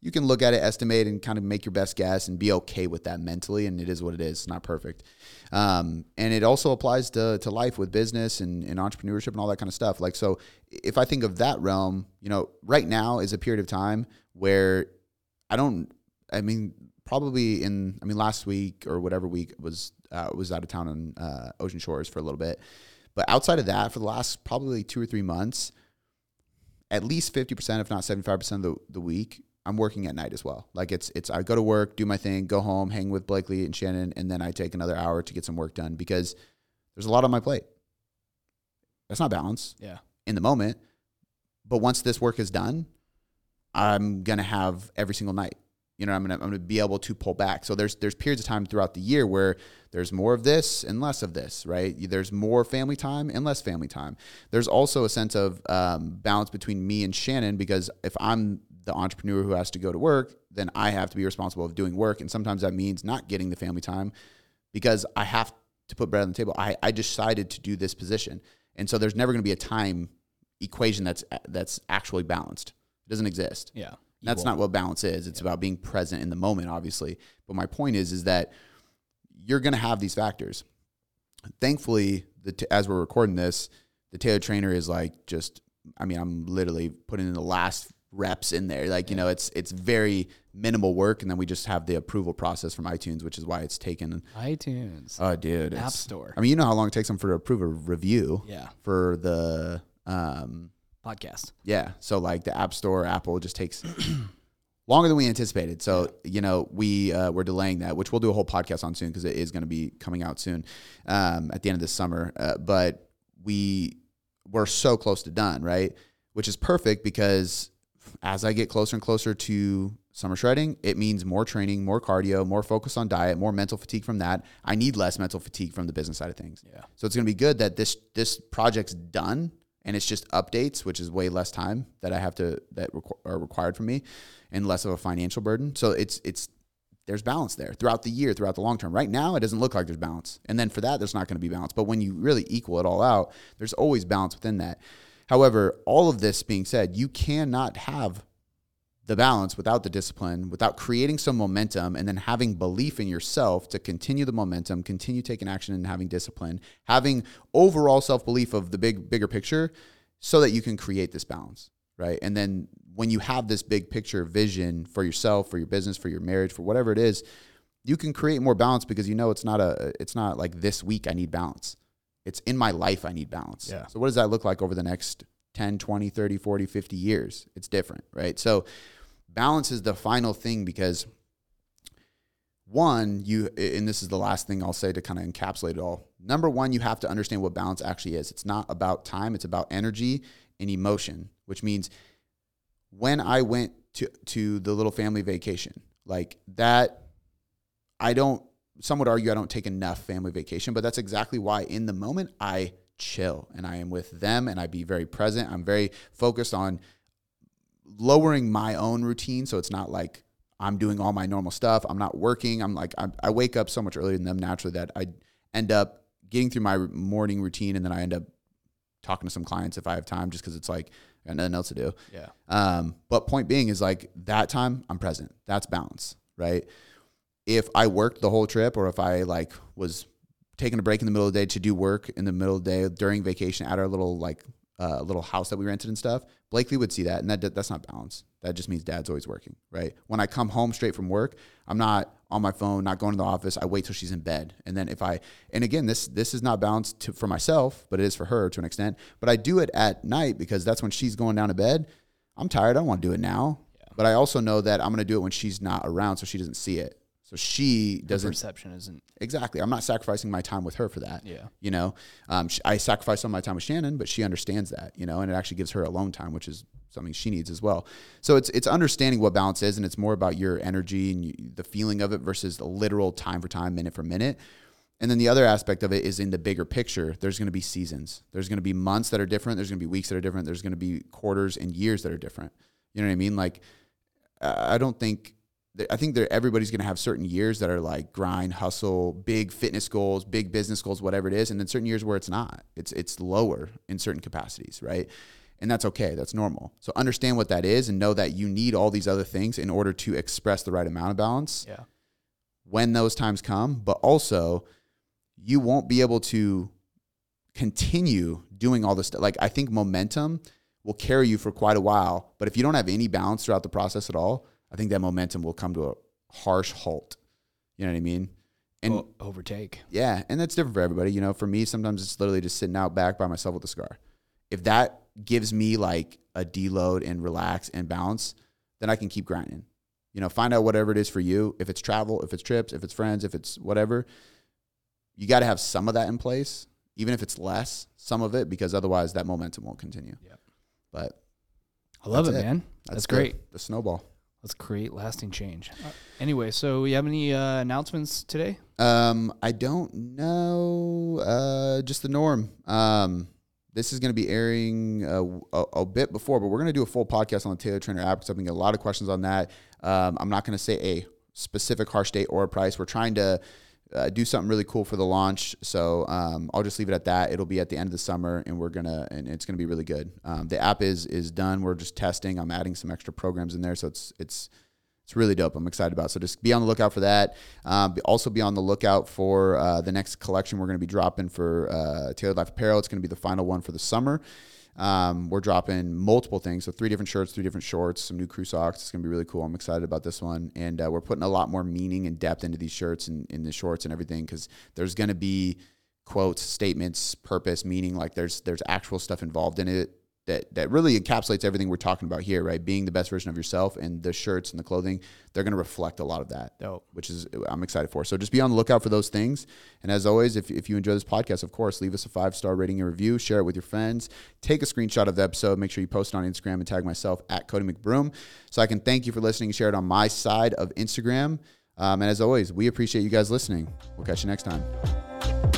you can look at it, estimate, and kind of make your best guess and be okay with that mentally. And it is what it is. It's not perfect. Um, and it also applies to, to life with business and, and entrepreneurship and all that kind of stuff. Like, so if I think of that realm, you know, right now is a period of time where I don't, I mean, probably in, I mean, last week or whatever week was, uh, was out of town on uh, Ocean Shores for a little bit. But outside of that, for the last probably two or three months, at least 50%, if not 75% of the, the week, I'm working at night as well. Like it's, it's, I go to work, do my thing, go home, hang with Blakely and Shannon, and then I take another hour to get some work done because there's a lot on my plate. That's not balance Yeah. in the moment. But once this work is done, I'm gonna have every single night. You know, I'm gonna I'm gonna be able to pull back. So there's there's periods of time throughout the year where there's more of this and less of this, right? There's more family time and less family time. There's also a sense of um, balance between me and Shannon because if I'm the entrepreneur who has to go to work, then I have to be responsible of doing work, and sometimes that means not getting the family time because I have to put bread on the table. I, I decided to do this position, and so there's never to be a time equation that's that's actually balanced. It doesn't exist. Yeah. That's not what balance is. It's about being present in the moment, obviously. But my point is, is that you're going to have these factors. Thankfully, the t- as we're recording this, the Tailored Trainer is like just. I mean, I'm literally putting in the last reps in there. Like you know, it's it's very minimal work, and then we just have the approval process from iTunes, which is why it's taken. iTunes. Oh, dude, App Store. I mean, you know how long it takes them for to approve a review yeah. for the um Podcast. yeah. So like the App Store, Apple just takes longer than we anticipated. So you know we uh, we're delaying that, which we'll do a whole podcast on soon because it is going to be coming out soon um, at the end of this summer. Uh, but we we're so close to done, right? Which is perfect because as I get closer and closer to summer shredding, it means more training, more cardio, more focus on diet, more mental fatigue from that. I need less mental fatigue from the business side of things. Yeah. So it's going to be good that this this project's done and it's just updates, which is way less time that I have to that are required from me, and less of a financial burden. So it's it's there's balance there throughout the year, throughout the long term. Right now, it doesn't look like there's balance, and then for that, there's not going to be balance. But when you really equal it all out, there's always balance within that. However, all of this being said, you cannot have the balance without the discipline, without creating some momentum and then having belief in yourself to continue the momentum, continue taking action and having discipline, having overall self-belief of the big bigger picture so that you can create this balance, right? And then when you have this big picture vision for yourself, for your business, for your marriage, for whatever it is, you can create more balance because you know it's not a it's not like this week I need balance. It's in my life I need balance. Yeah. So what does that look like over the next 10, 20, 30, 40, 50 years? It's different, right? So balance is the final thing because one, you and this is the last thing I'll say to kind of encapsulate it all. Number one, you have to understand what balance actually is. It's not about time, it's about energy and emotion, which means when I went to to the little family vacation, like that I don't some would argue I don't take enough family vacation, but that's exactly why in the moment I chill and I am with them and I be very present. I'm very focused on lowering my own routine so it's not like I'm doing all my normal stuff. I'm not working. I'm like I, I wake up so much earlier than them naturally that I end up getting through my morning routine and then I end up talking to some clients if I have time just because it's like I got nothing else to do. Yeah. Um, but point being is like that time I'm present. That's balance, right? If I worked the whole trip or if I like was taking a break in the middle of the day to do work in the middle of the day during vacation at our little like uh, little house that we rented and stuff, Blakely would see that, and that that's not balance. That just means dad's always working, right? When I come home straight from work, I'm not on my phone, not going to the office. I wait till she's in bed, and then if I and again, this this is not balanced to, for myself, but it is for her to an extent. But I do it at night because that's when she's going down to bed. I'm tired. I don't want to do it now, but I also know that I'm going to do it when she's not around, so she doesn't see it. So she doesn't Perception isn't. exactly. I'm not sacrificing my time with her for that. Yeah. You know, um, sh- I sacrifice some of my time with Shannon, but she understands that. You know, and it actually gives her alone time, which is something she needs as well. So it's it's understanding what balance is, and it's more about your energy and you, the feeling of it versus the literal time for time, minute for minute. And then the other aspect of it is in the bigger picture. There's going to be seasons. There's going to be months that are different. There's going to be weeks that are different. There's going to be quarters and years that are different. You know what I mean? Like, I don't think. I think that everybody's going to have certain years that are like grind, hustle, big fitness goals, big business goals, whatever it is, and then certain years where it's not. It's it's lower in certain capacities, right? And that's okay. That's normal. So understand what that is and know that you need all these other things in order to express the right amount of balance Yeah. when those times come, but also you won't be able to continue doing all this stuff. Like I think momentum will carry you for quite a while, but if you don't have any balance throughout the process at all, I think that momentum will come to a harsh halt. You know what I mean? And O- overtake. yeah, and that's different for everybody. You know, for me, sometimes it's literally just sitting out back by myself with a scar. If that gives me like a deload and relax and balance, then I can keep grinding. You know, find out whatever it is for you. If it's travel, if it's trips, if it's friends, if it's whatever, you got to have some of that in place, even if it's less, some of it, because otherwise that momentum won't continue. Yep. But I love it, it. man. that's, That's the- great. The snowball. Let's create lasting change. Uh, anyway, so you have any uh, announcements today? Um, I don't know. Uh, just the norm. Um, this is going to be airing a, a, a bit before, but we're going to do a full podcast on the Tailored Trainer app because I've been getting a lot of questions on that. Um, I'm not going to say a specific harsh date or a price. We're trying to uh, do something really cool for the launch. So um, I'll just leave it at that. It'll be at the end of the summer, and we're gonna and it's gonna be really good. Um, the app is is done. We're just testing. I'm adding some extra programs in there, so it's it's it's really dope. I'm excited about. It. So just be on the lookout for that. Um, also be on the lookout for uh, the next collection we're to be dropping for uh, Tailored Life Apparel. It's to be the final one for the summer. Um, we're dropping multiple things, so three different shirts, three different shorts, some new crew socks. It's gonna be really cool. I'm excited about this one, and uh, we're putting a lot more meaning and depth into these shirts and in the shorts and everything because there's gonna be quotes, statements, purpose, meaning. Like there's there's actual stuff involved in it that that really encapsulates everything we're talking about here, right? Being the best version of yourself, and the shirts and the clothing, they're going to reflect a lot of that, Dope. which is I'm excited for. So just be on the lookout for those things. And as always, if if you enjoy this podcast, of course, leave us a five star rating and review, share it with your friends, take a screenshot of the episode, make sure you post it on Instagram and tag myself at Cody McBroom, so I can thank you for listening share it on my side of Instagram. Um, and as always, we appreciate you guys listening. We'll catch you next time.